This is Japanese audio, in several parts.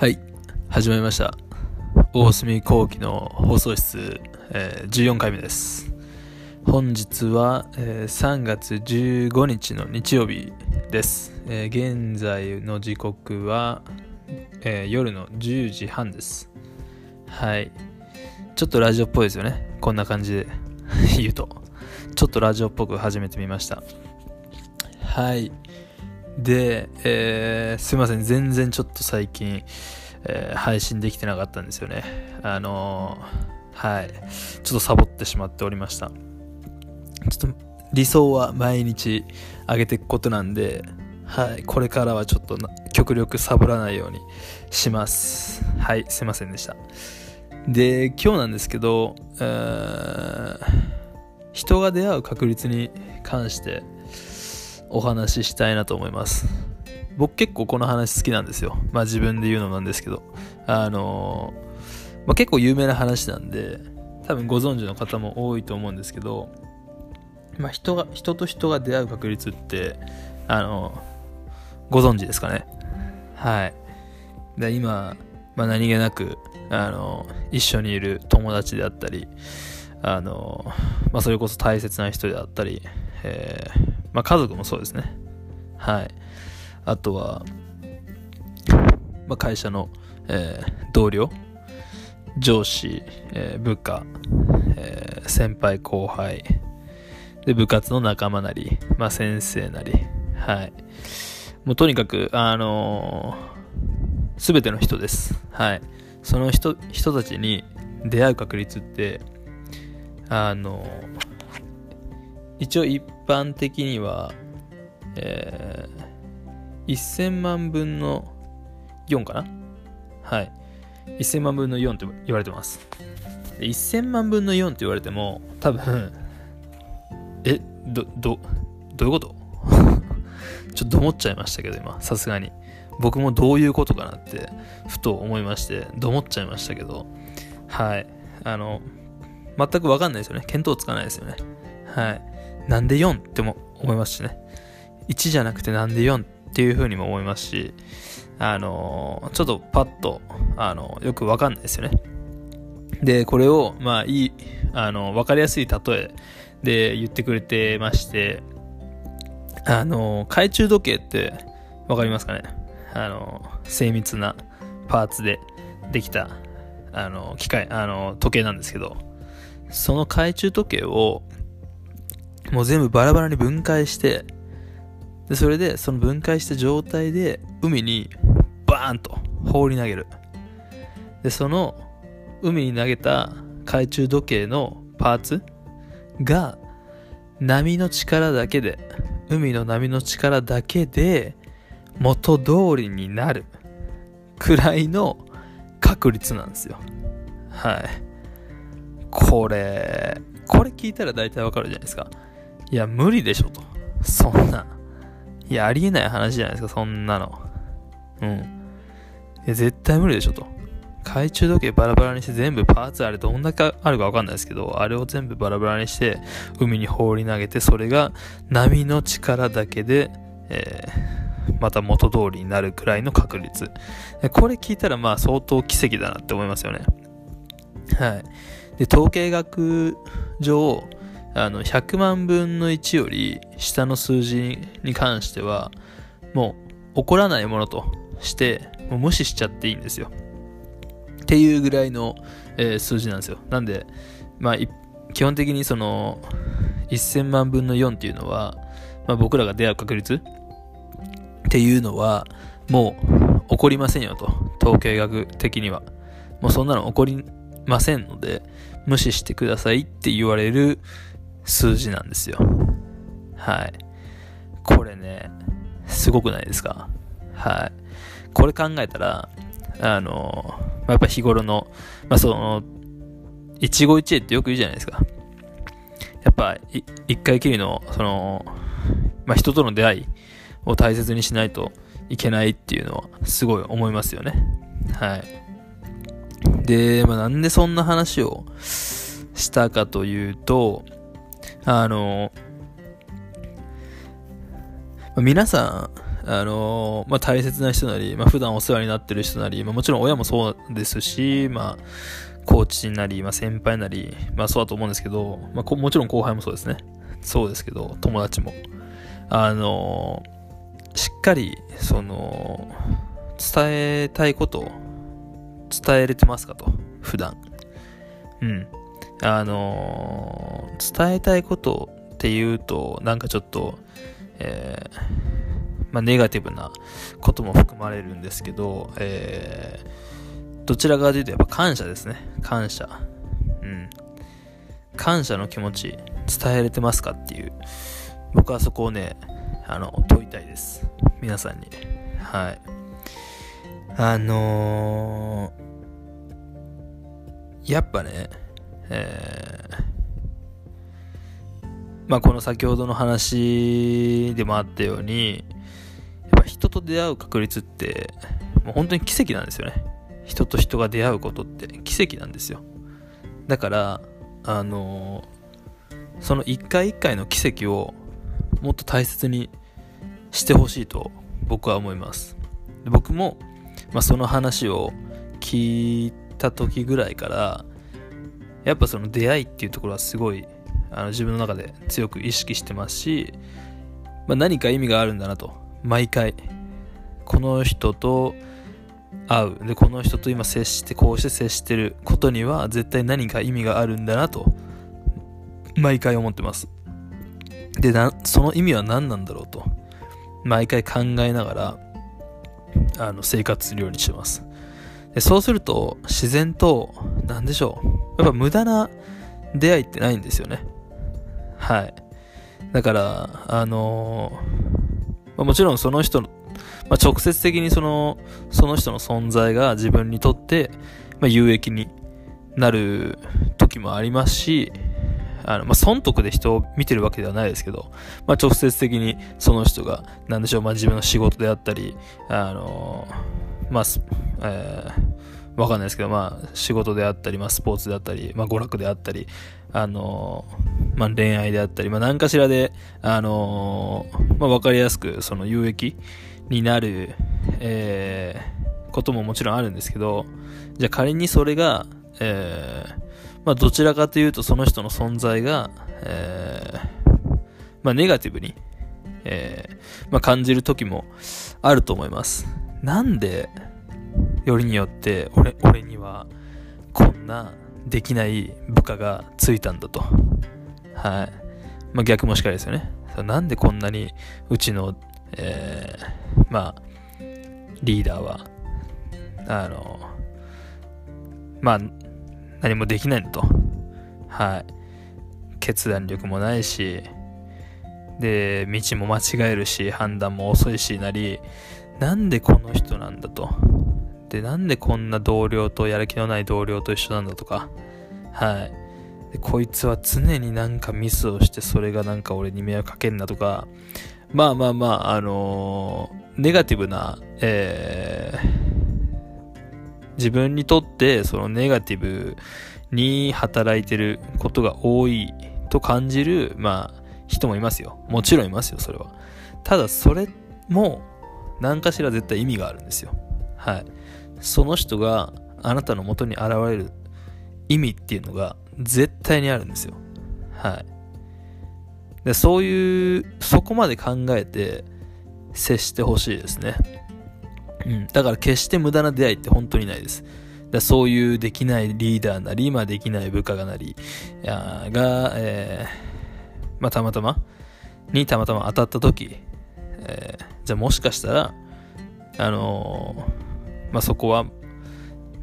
はい、始まりました。大隅後期の放送室、えー14回目です。本日は、えー3月15日の日曜日です。えー現在の時刻は、え夜の10時半です。はい。ちょっとラジオっぽいですよね。こんな感じで 言うと。ちょっとラジオっぽく始めてみました。はい。で、えーすいません。全然ちょっと最近、えー配信できてなかったんですよね。あのーはい。ちょっとサボってしまっておりました。ちょっと理想は毎日上げていくことなんで、はい。これからはちょっと極力サボらないようにします。はい。すいませんでした。で、今日なんですけど、えー人が出会う確率に関してお話ししたいなと思います。僕結構この話好きなんですよ。まあ自分で言うのなんですけど。あのーまあ、結構有名な話なんで、多分ご存知の方も多いと思うんですけど、まあ人が、人と人が出会う確率って、あのご存知ですかね？はい。で今、まあ、何気なく、あの一緒にいる友達であったり、あのまあ、それこそ大切な人であったり、えーまあ、家族もそうですね。はい。あとは、まあ、会社の、えー同僚、上司、えー部下、え先輩後輩、で、部活の仲間なり、まあ、先生なり、はい。もうとにかく、あのすべての人です。はい。その人、人たちに出会う確率って、あの一応一般的には、えー1000万分の4かな？はい。1000万分の4って言われてます。1000万分の4って言われても、多分、え、ど、ど、どういうこと？ちょっと思っちゃいましたけど、今、さすがに。僕もどういうことかなって、ふと思いまして、ど思っちゃいましたけど、はい。あの、全くわかんないですよね。見当つかないですよね。はい。なんで4っても思いますしね。1じゃなくてなんで4っていう風にも思いますし、あのちょっとパッと、あのよくわかんないですよね。で、これを、まあ、いい、あの、わかりやすい例えで言ってくれてまして、あの懐中時計ってわかりますかね？あの精密なパーツでできた、あの機械、あの時計なんですけど、その懐中時計を、もう全部バラバラに分解して、で、それで、その分解した状態で、海にバーンと放り投げる。で、その、海に投げた懐中時計のパーツが、波の力だけで、海の波の力だけで、元通りになるくらいの確率なんですよ。はい。これ、これ聞いたら大体わかるじゃないですか。いや、無理でしょと。そんな。いや、ありえない話じゃないですか、そんなの。うん。いや、絶対無理でしょと。懐中時計バラバラにして全部パーツあれどんだけあるかわかんないですけど、あれを全部バラバラにして海に放り投げて、それが波の力だけで、えーまた元通りになるくらいの確率。これ聞いたらまあ相当奇跡だなって思いますよね。はい。で、統計学上、あの、100万分の1より下の数字に関しては、もう起こらないものとして、もう無視しちゃっていいんですよ。っていうぐらいの、えー数字なんですよ。なんで、まあ、基本的にその、1000万分の4っていうのは、まあ、僕らが出会う確率？っていうのは、もう起こりませんよと。統計学的には。もうそんなの起こりませんので、無視してくださいって言われる数字なんですよ。はい。これね、すごくないですか？はい。これ考えたら、あの、やっぱ日頃の、まあ、その、一期一会ってよく言うじゃないですか。やっぱ、一回きりの、その、まあ、人との出会いを大切にしないといけないっていうのは、すごい思いますよね。はい。で、まあ、なんでそんな話をしたかというと、あの、皆さん、あのまあ、大切な人なり、まあ、普段お世話になってる人なり、まあ、もちろん親もそうですし、まあ、コーチなり、まあ、先輩なり、まあ、そうだと思うんですけど、まあ、もちろん後輩もそうですね。そうですけど、友達も。あのしっかり、その、伝えたいことを伝えれてますかと、普段。うん。あの伝えたいことっていうと、なんかちょっと、えー、まあ、ネガティブなことも含まれるんですけど、えー、どちらかというとやっぱ感謝ですね。感謝。うん。感謝の気持ち伝えれてますかっていう。僕はそこをね、あの、問いたいです。皆さんに。はい。あのー、やっぱね、えー、まあこの先ほどの話でもあったように、やっぱ人と出会う確率って、もう本当に奇跡なんですよね。人と人が出会うことって奇跡なんですよ。だから、あのー、その一回一回の奇跡をもっと大切にしてほしいと僕は思います。僕も、まあ、その話を聞いた時ぐらいから、やっぱその出会いっていうところはすごいあの自分の中で強く意識してますし、まあ、何か意味があるんだなと。毎回。この人と会う。でこの人と今接してこうして接してることには絶対何か意味があるんだなと毎回思ってます。でその意味は何なんだろうと毎回考えながらあの生活するようにしてます。でそうすると自然と何でしょうやっぱ無駄な出会いってないんですよねはい。だから、あのー、まあ、もちろんその人の、まあ、直接的にその、その人の存在が自分にとって、まあ、有益になる時もありますし、あの、まあ、損得で人を見てるわけではないですけど、まあ、直接的にその人が、なんでしょう、まあ、自分の仕事であったり、あのー、まあ、えー、わかんないですけど、まあ、仕事であったり、まあ、スポーツであったり、まあ、娯楽であったり、あのまあ、恋愛であったり、まあ、何かしらで、あのまあ、わかりやすく、その有益になる、えー、ことももちろんあるんですけど、じゃあ仮にそれが、えー、まあ、どちらかというとその人の存在が、えー、まあ、ネガティブに、えー、まあ、感じる時もあると思います。なんで、よりによって、俺、俺には、こんな、できない部下がついたんだと。はい。まあ、逆もしかりですよね。なんでこんなにうちの、えー、まあ、リーダーは、あの、まあ、何もできないんだと。はい。決断力もないし、で、道も間違えるし、判断も遅いしなり、なんでこの人なんだと。で、なんでこんな同僚とやる気のない同僚と一緒なんだとか、はい。でこいつは常になんかミスをしてそれがなんか俺に迷惑かけんなとか、まあまあまあ、あのー、ネガティブな、えー、自分にとってそのネガティブに働いてることが多いと感じる、まあ、人もいますよ。もちろんいますよ、それは。ただ、それも、何かしら絶対意味があるんですよ。はい。その人があなたの元に現れる意味っていうのが絶対にあるんですよ。はい。でそういう、そこまで考えて接してほしいですね。うん。だから決して無駄な出会いって本当にないです。だそういうできないリーダーなり、まあできない部下がなり、が、えー、まあたまたま、にたまたま当たった時、えー、じゃあもしかしたら、あのーまあ、そこは、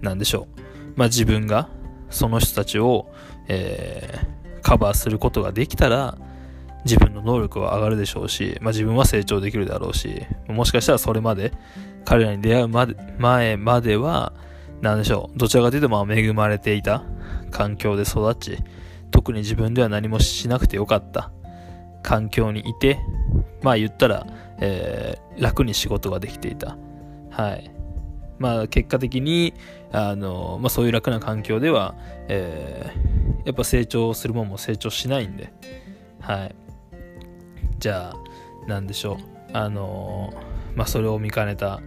何でしょう。まあ、自分がその人たちを、えー、カバーすることができたら、自分の能力は上がるでしょうし、まあ、自分は成長できるだろうし、もしかしたらそれまで、彼らに出会うまで前までは、何でしょう、どちらかというとま恵まれていた環境で育ち、特に自分では何もしなくてよかった環境にいて、まあ言ったら、えー、楽に仕事ができていた。はい。まあ、結果的に、あの、まあ、そういう楽な環境では、えー、やっぱ成長するもんも成長しないんで、はい。じゃあ、なんでしょう。あの、まあ、それを見かねた、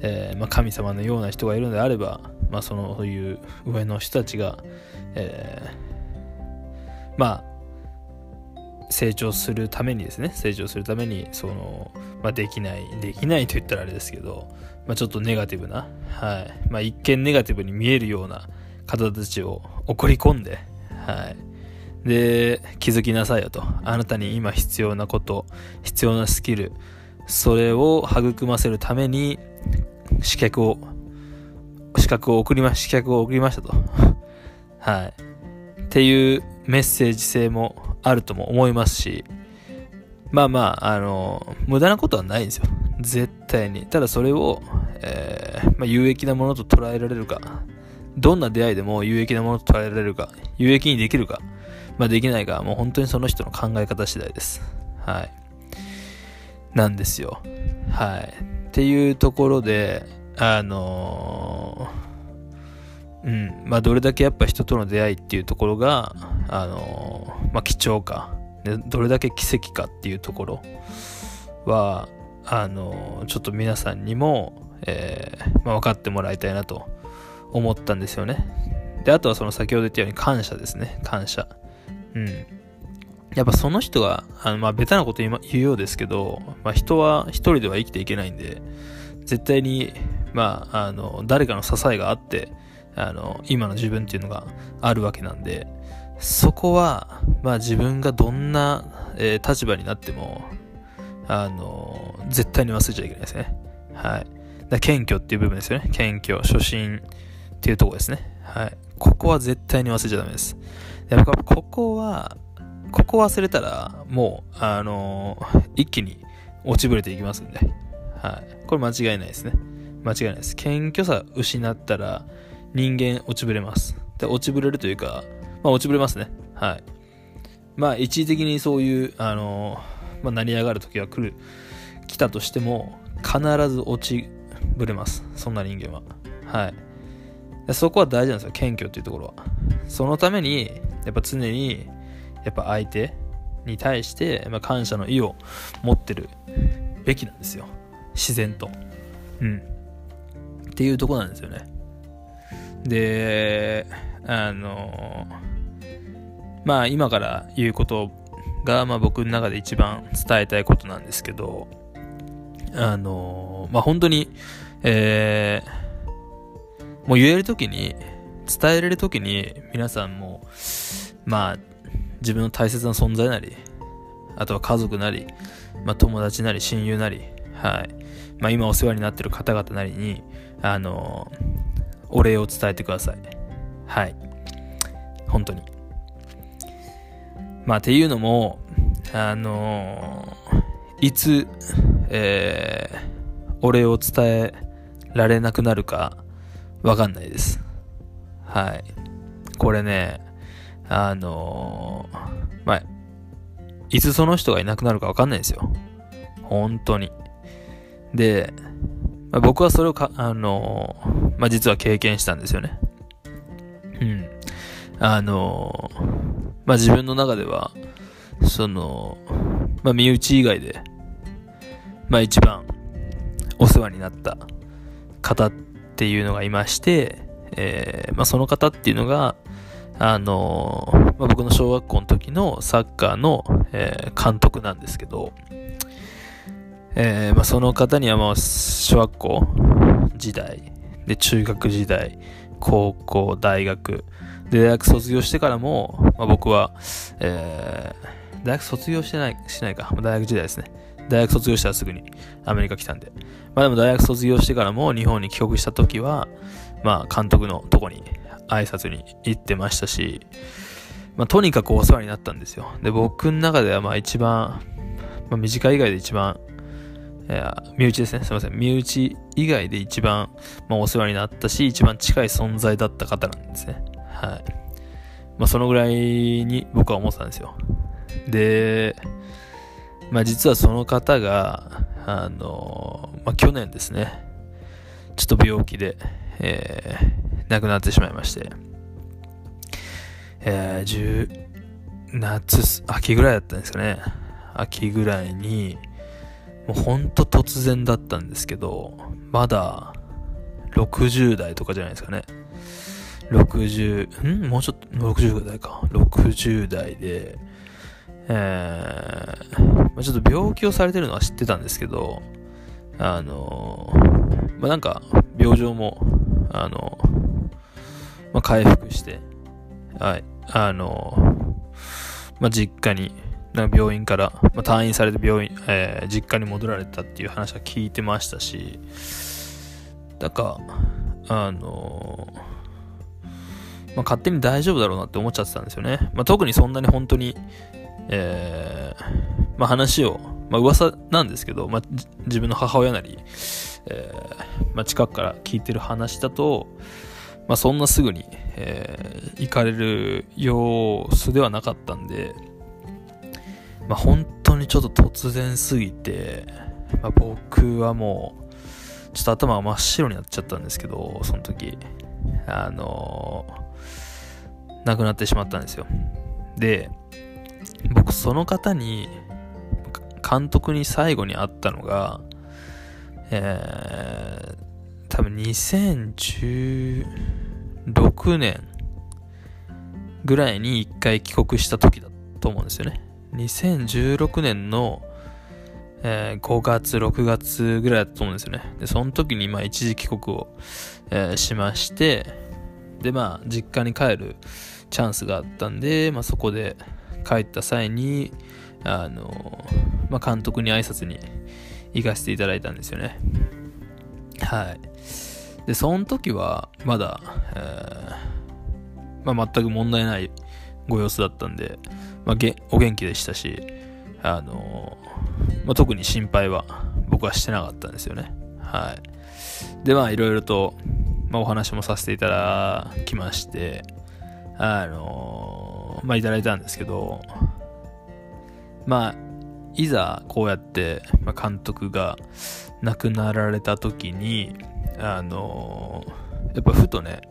えー、まあ、神様のような人がいるのであれば、まあ、そのそういう上の人たちが、えー、まあ成長するためにですね成長するためにその、まあ、できないできないと言ったらあれですけど、まあ、ちょっとネガティブな、はい。まあ、一見ネガティブに見えるような方たちを送り込んで、はい、で気づきなさいよと。あなたに今必要なこと必要なスキルそれを育ませるために資格を資格を送りま資格を送りましたと。はい。っていうメッセージ性もあるとも思いますし、まあまあ、あの、無駄なことはないんですよ。絶対に。ただそれを、えー、まあ、有益なものと捉えられるか、どんな出会いでも有益なものと捉えられるか、有益にできるか、まあできないか、もう本当にその人の考え方次第です。はい。なんですよ。はい。っていうところで、あのー、うん、まあどれだけやっぱ人との出会いっていうところが、あのまあ、貴重か。でどれだけ奇跡かっていうところはあのちょっと皆さんにも、えー、まあ、分かってもらいたいなと思ったんですよね。であとはその先ほど言ったように感謝ですね。感謝。うん。やっぱその人があのまあベタなこと言うようですけど、まあ、人は一人では生きていけないんで絶対にまああの誰かの支えがあってあの今の自分っていうのがあるわけなんでそこは、まあ自分がどんな、えー、立場になっても、あのー、絶対に忘れちゃいけないですね。はい。だ謙虚っていう部分ですよね。謙虚、初心っていうとこですね。はい。ここは絶対に忘れちゃダメです。やっぱここは、ここ忘れたら、もう、あのー、一気に落ちぶれていきますんで。はい。これ間違いないですね。間違いないです。謙虚さ失ったら、人間落ちぶれます。で、落ちぶれるというか、まあ、落ちぶれますね。はい。まあ、一時的にそういう、あのまあ、成り上がる時が来る、来たとしても、必ず落ちぶれます。そんな人間は。はい。そこは大事なんですよ。謙虚っていうところは。そのために、やっぱ常に、やっぱ相手に対して、まあ、感謝の意を持ってるべきなんですよ。自然と。うん。っていうとこなんですよね。で、あのまあ今から言うことが、まあ、僕の中で一番伝えたいことなんですけど、あのまあ本当に、えー、もう言えるときに、伝えれるときに皆さんも、まあ自分の大切な存在なり、あとは家族なり、まあ友達なり親友なり、はい。まあ今お世話になっている方々なりに、あのお礼を伝えてください。はい。本当に。まあ、っていうのも、あのー、いつ、えー、お礼を伝えられなくなるか、わかんないです。はい。これね、あのー、まあ、いつその人がいなくなるかわかんないですよ。本当に。で、まあ、僕はそれをか、あのー、まあ、実は経験したんですよね。うん。あの、まあ、自分の中では、その、まあ、身内以外で、まあ、一番お世話になった方っていうのがいまして、えー、まあ、その方っていうのが、あのまあ、僕の小学校の時のサッカーの、えー、監督なんですけど、えー、まあ、その方にはまあ小学校時代で中学時代高校、大学、で、大学卒業してからも、まあ、僕は、えー、大学卒業してない、しないか、大学時代ですね。大学卒業したらすぐにアメリカ来たんで。まあでも大学卒業してからも日本に帰国した時は、まあ監督のとこに挨拶に行ってましたし、まあとにかくお世話になったんですよ。で、僕の中ではまあ一番、まあ短い以外で一番えー、身内ですね。すいません。身内以外で一番、まあ、お世話になったし、一番近い存在だった方なんですね。はい。まあ、そのぐらいに僕は思ってたんですよ。で、まあ、実はその方が、あの、まあ、去年ですね、ちょっと病気で、えー、亡くなってしまいまして、えー、10、夏、秋ぐらいだったんですかね。秋ぐらいに、もうほんと突然だったんですけど、まだ60代とかじゃないですかね。60、ん？もうちょっと、60代か。60代で、えー、まあ、ちょっと病気をされてるのは知ってたんですけど、あのまあ、なんか、病状も、あのまあ、回復して、はい、あのまあ、実家に、病院から、まあ、退院されて病院、えー、実家に戻られたっていう話は聞いてましたし、なんか、あのまあ、勝手に大丈夫だろうなって思っちゃってたんですよね。まあ、特にそんなに本当に、えー、まあ、話を、まあ、噂なんですけど、まあ、自分の母親なり、え、ま、近くから聞いてる話だと、ま、そんなすぐに、えー、行かれる様子ではなかったんで、まあ、本当にちょっと突然すぎて、まあ、僕はもう、ちょっと頭が真っ白になっちゃったんですけど、その時、あのー、亡くなってしまったんですよ。で、僕その方に、監督に最後に会ったのが、えー、多分2016年ぐらいに一回帰国した時だと思うんですよね。2016年の、えー、5月、6月ぐらいだったと思うんですよね。で、その時にまあ一時帰国を、えー、しまして、でまあ実家に帰るチャンスがあったんで、まあそこで帰った際に、あの、まあ監督に挨拶に行かせていただいたんですよね。はい。で、その時は、まだ、えー、まあ、全く問題ないご様子だったんで、まあ、お元気でしたし、あのー、まあ、特に心配は僕はしてなかったんですよね。はい。で、まあ、いろいろと、まあ、お話もさせていただきまして、あのー、まあ、いただいたんですけど、まあ、いざこうやって、まあ、監督が亡くなられた時に、あのー、やっぱふとね、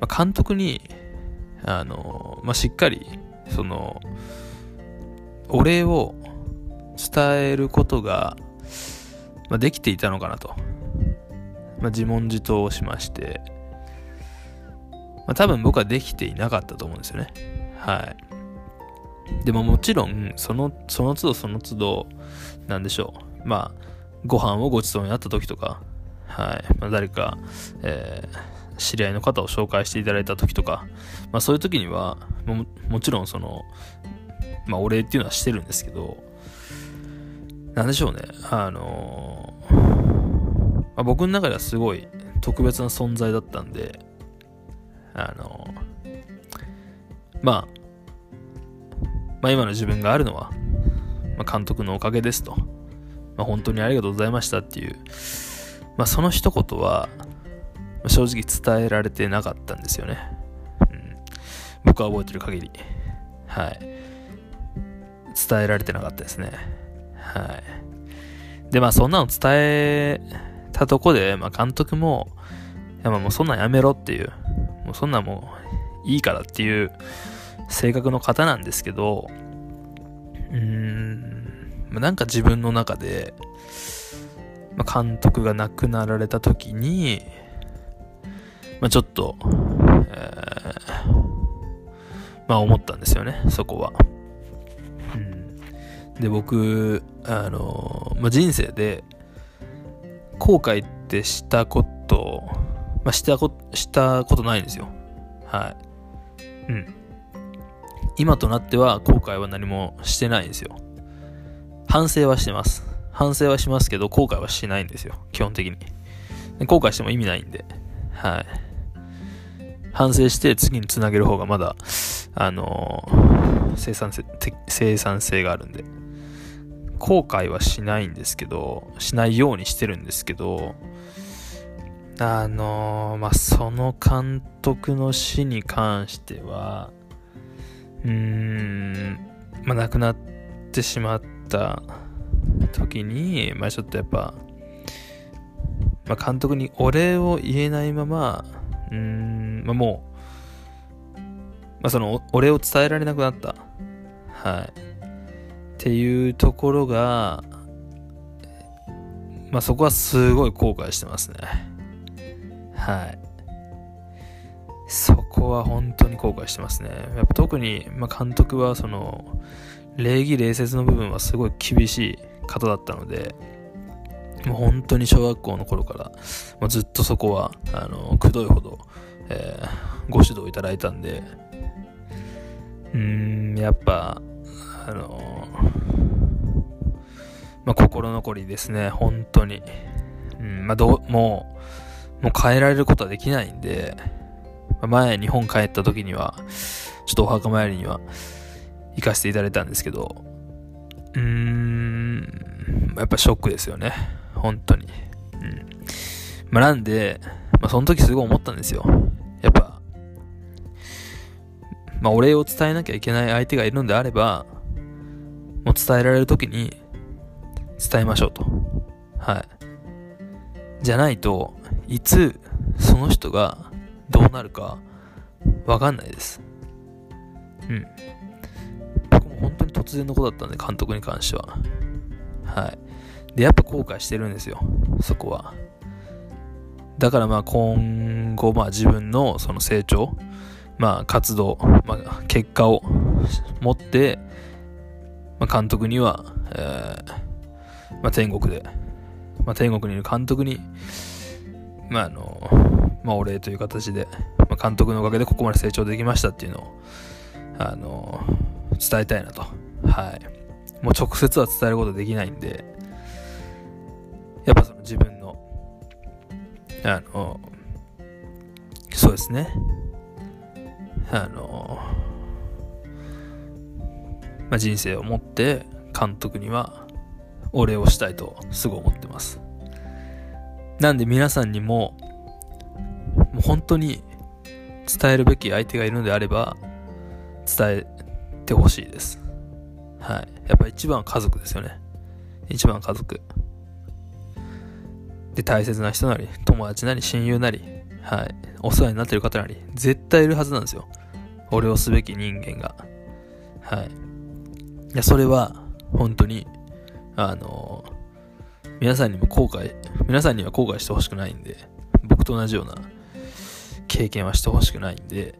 まあ、監督に、あの、まあ、しっかり、その、お礼を伝えることが、まあ、できていたのかなと、まあ、自問自答をしまして、まあ、多分僕はできていなかったと思うんですよね。はい。でももちろん、その、その都度その都度、なんでしょう。まあ、ご飯をごちそうになった時とか、はい。まあ、誰か、えー、知り合いの方を紹介していただいた時とか、まあそういう時には、ももちろんその、まあお礼っていうのはしてるんですけど、なんでしょうね。あの、まあ、僕の中ではすごい特別な存在だったんで、あの、まあ、まあ今の自分があるのは、まあ、監督のおかげですと。まあ、本当にありがとうございましたっていう、まあ、その一言は、正直伝えられてなかったんですよね。うん、僕は覚えてる限り。はい。伝えられてなかったですね。はい。で、まあそんなの伝えたとこで、まあ監督も、いやまあもうそんなんやめろっていう、もうそんなんもういいからっていう性格の方なんですけど、うーん、なんか自分の中で、まあ、監督が亡くなられた時に、まあ、ちょっと、えー、まあ思ったんですよね、そこは。うん、で、僕、あの、まあ、人生で、後悔ってしたこと、まあ、したこしたことないんですよ。はい。うん。今となっては後悔は何もしてないんですよ。反省はしてます。反省はしますけど、後悔はしないんですよ。基本的に。後悔しても意味ないんで。はい。反省して次につなげる方がまだ、あのー、生産性、生産性があるんで。後悔はしないんですけど、しないようにしてるんですけど、あのー、まあ、その監督の死に関しては、うーん、まあ、亡くなってしまった時に、まあちょっとやっぱ、まあ監督にお礼を言えないまま、うーん、まあもう、まあそのお礼を伝えられなくなった。はい。っていうところが、まあそこはすごい後悔してますね。はい。そこは本当に後悔してますね。やっぱ特に、まあ、監督はその、礼儀礼節の部分はすごい厳しい方だったので、もう本当に小学校の頃から、まあ、ずっとそこは、あの、くどいほど、えー、ご指導いただいたんで、うん、やっぱ、あのまあ、心残りですね、本当に。うん、まあ、どう、もう、もう変えられることはできないんで、前日本帰った時には、ちょっとお墓参りには行かせていただいたんですけど、うーん、やっぱショックですよね。本当に。うん。まあ、なんで、まあ、その時すごい思ったんですよ。やっぱ、まあ、お礼を伝えなきゃいけない相手がいるのであれば、もう伝えられる時に伝えましょうと。はい。じゃないと、いつその人がどうなるかわかんないです。うん。僕も本当に突然のことだったんで、監督に関しては。はい。で、やっぱ後悔してるんですよ。そこは。だからまあ今後まあ自分のその成長、まあ活動、まあ結果を持って、まあ、監督には、えー、まあ天国で、まあ天国にいる監督に、まああの、まあお礼という形で、まあ、監督のおかげでここまで成長できましたっていうのを、あの、伝えたいなと。はい。もう直接は伝えることできないんで、やっぱその自分の、あの、そうですね。あの、まあ、人生を持って監督にはお礼をしたいとすぐ思ってます。なんで皆さんにも、もう本当に伝えるべき相手がいるのであれば、伝えてほしいです。はい。やっぱ一番は家族ですよね。一番は家族。で、大切な人なり、友達なり、親友なり、はい、お世話になってる方なり、絶対いるはずなんですよ。俺をすべき人間が。はい。いや、それは、本当に、あの皆さんにも後悔、皆さんには後悔してほしくないんで、僕と同じような経験はしてほしくないんで、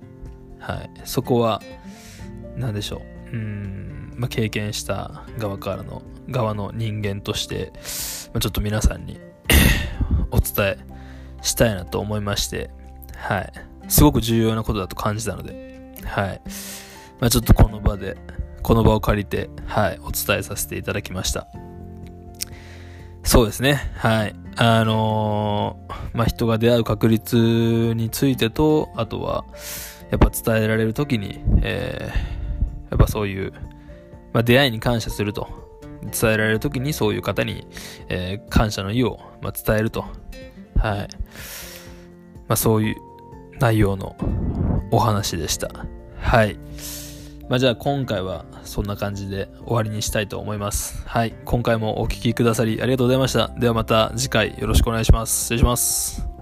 はい。そこは、何でしょう。うん、まあ、経験した側からの、側の人間として、まあ、ちょっと皆さんにお伝えしたいなと思いまして、はい。すごく重要なことだと感じたので、はい。まあ、ちょっとこの場で、この場を借りて、はい、お伝えさせていただきました。そうですね。はい。あのー、まあ、人が出会う確率についてと、あとは、やっぱ伝えられるときに、えー、やっぱそういう、まあ、出会いに感謝すると。伝えられるときにそういう方に、えー、感謝の意を、まあ、伝えると。はい。まあ、そういう内容のお話でした。はい。まあ、じゃあ今回はそんな感じで終わりにしたいと思います。はい。今回もお聴きくださりありがとうございました。ではまた次回よろしくお願いします。失礼します。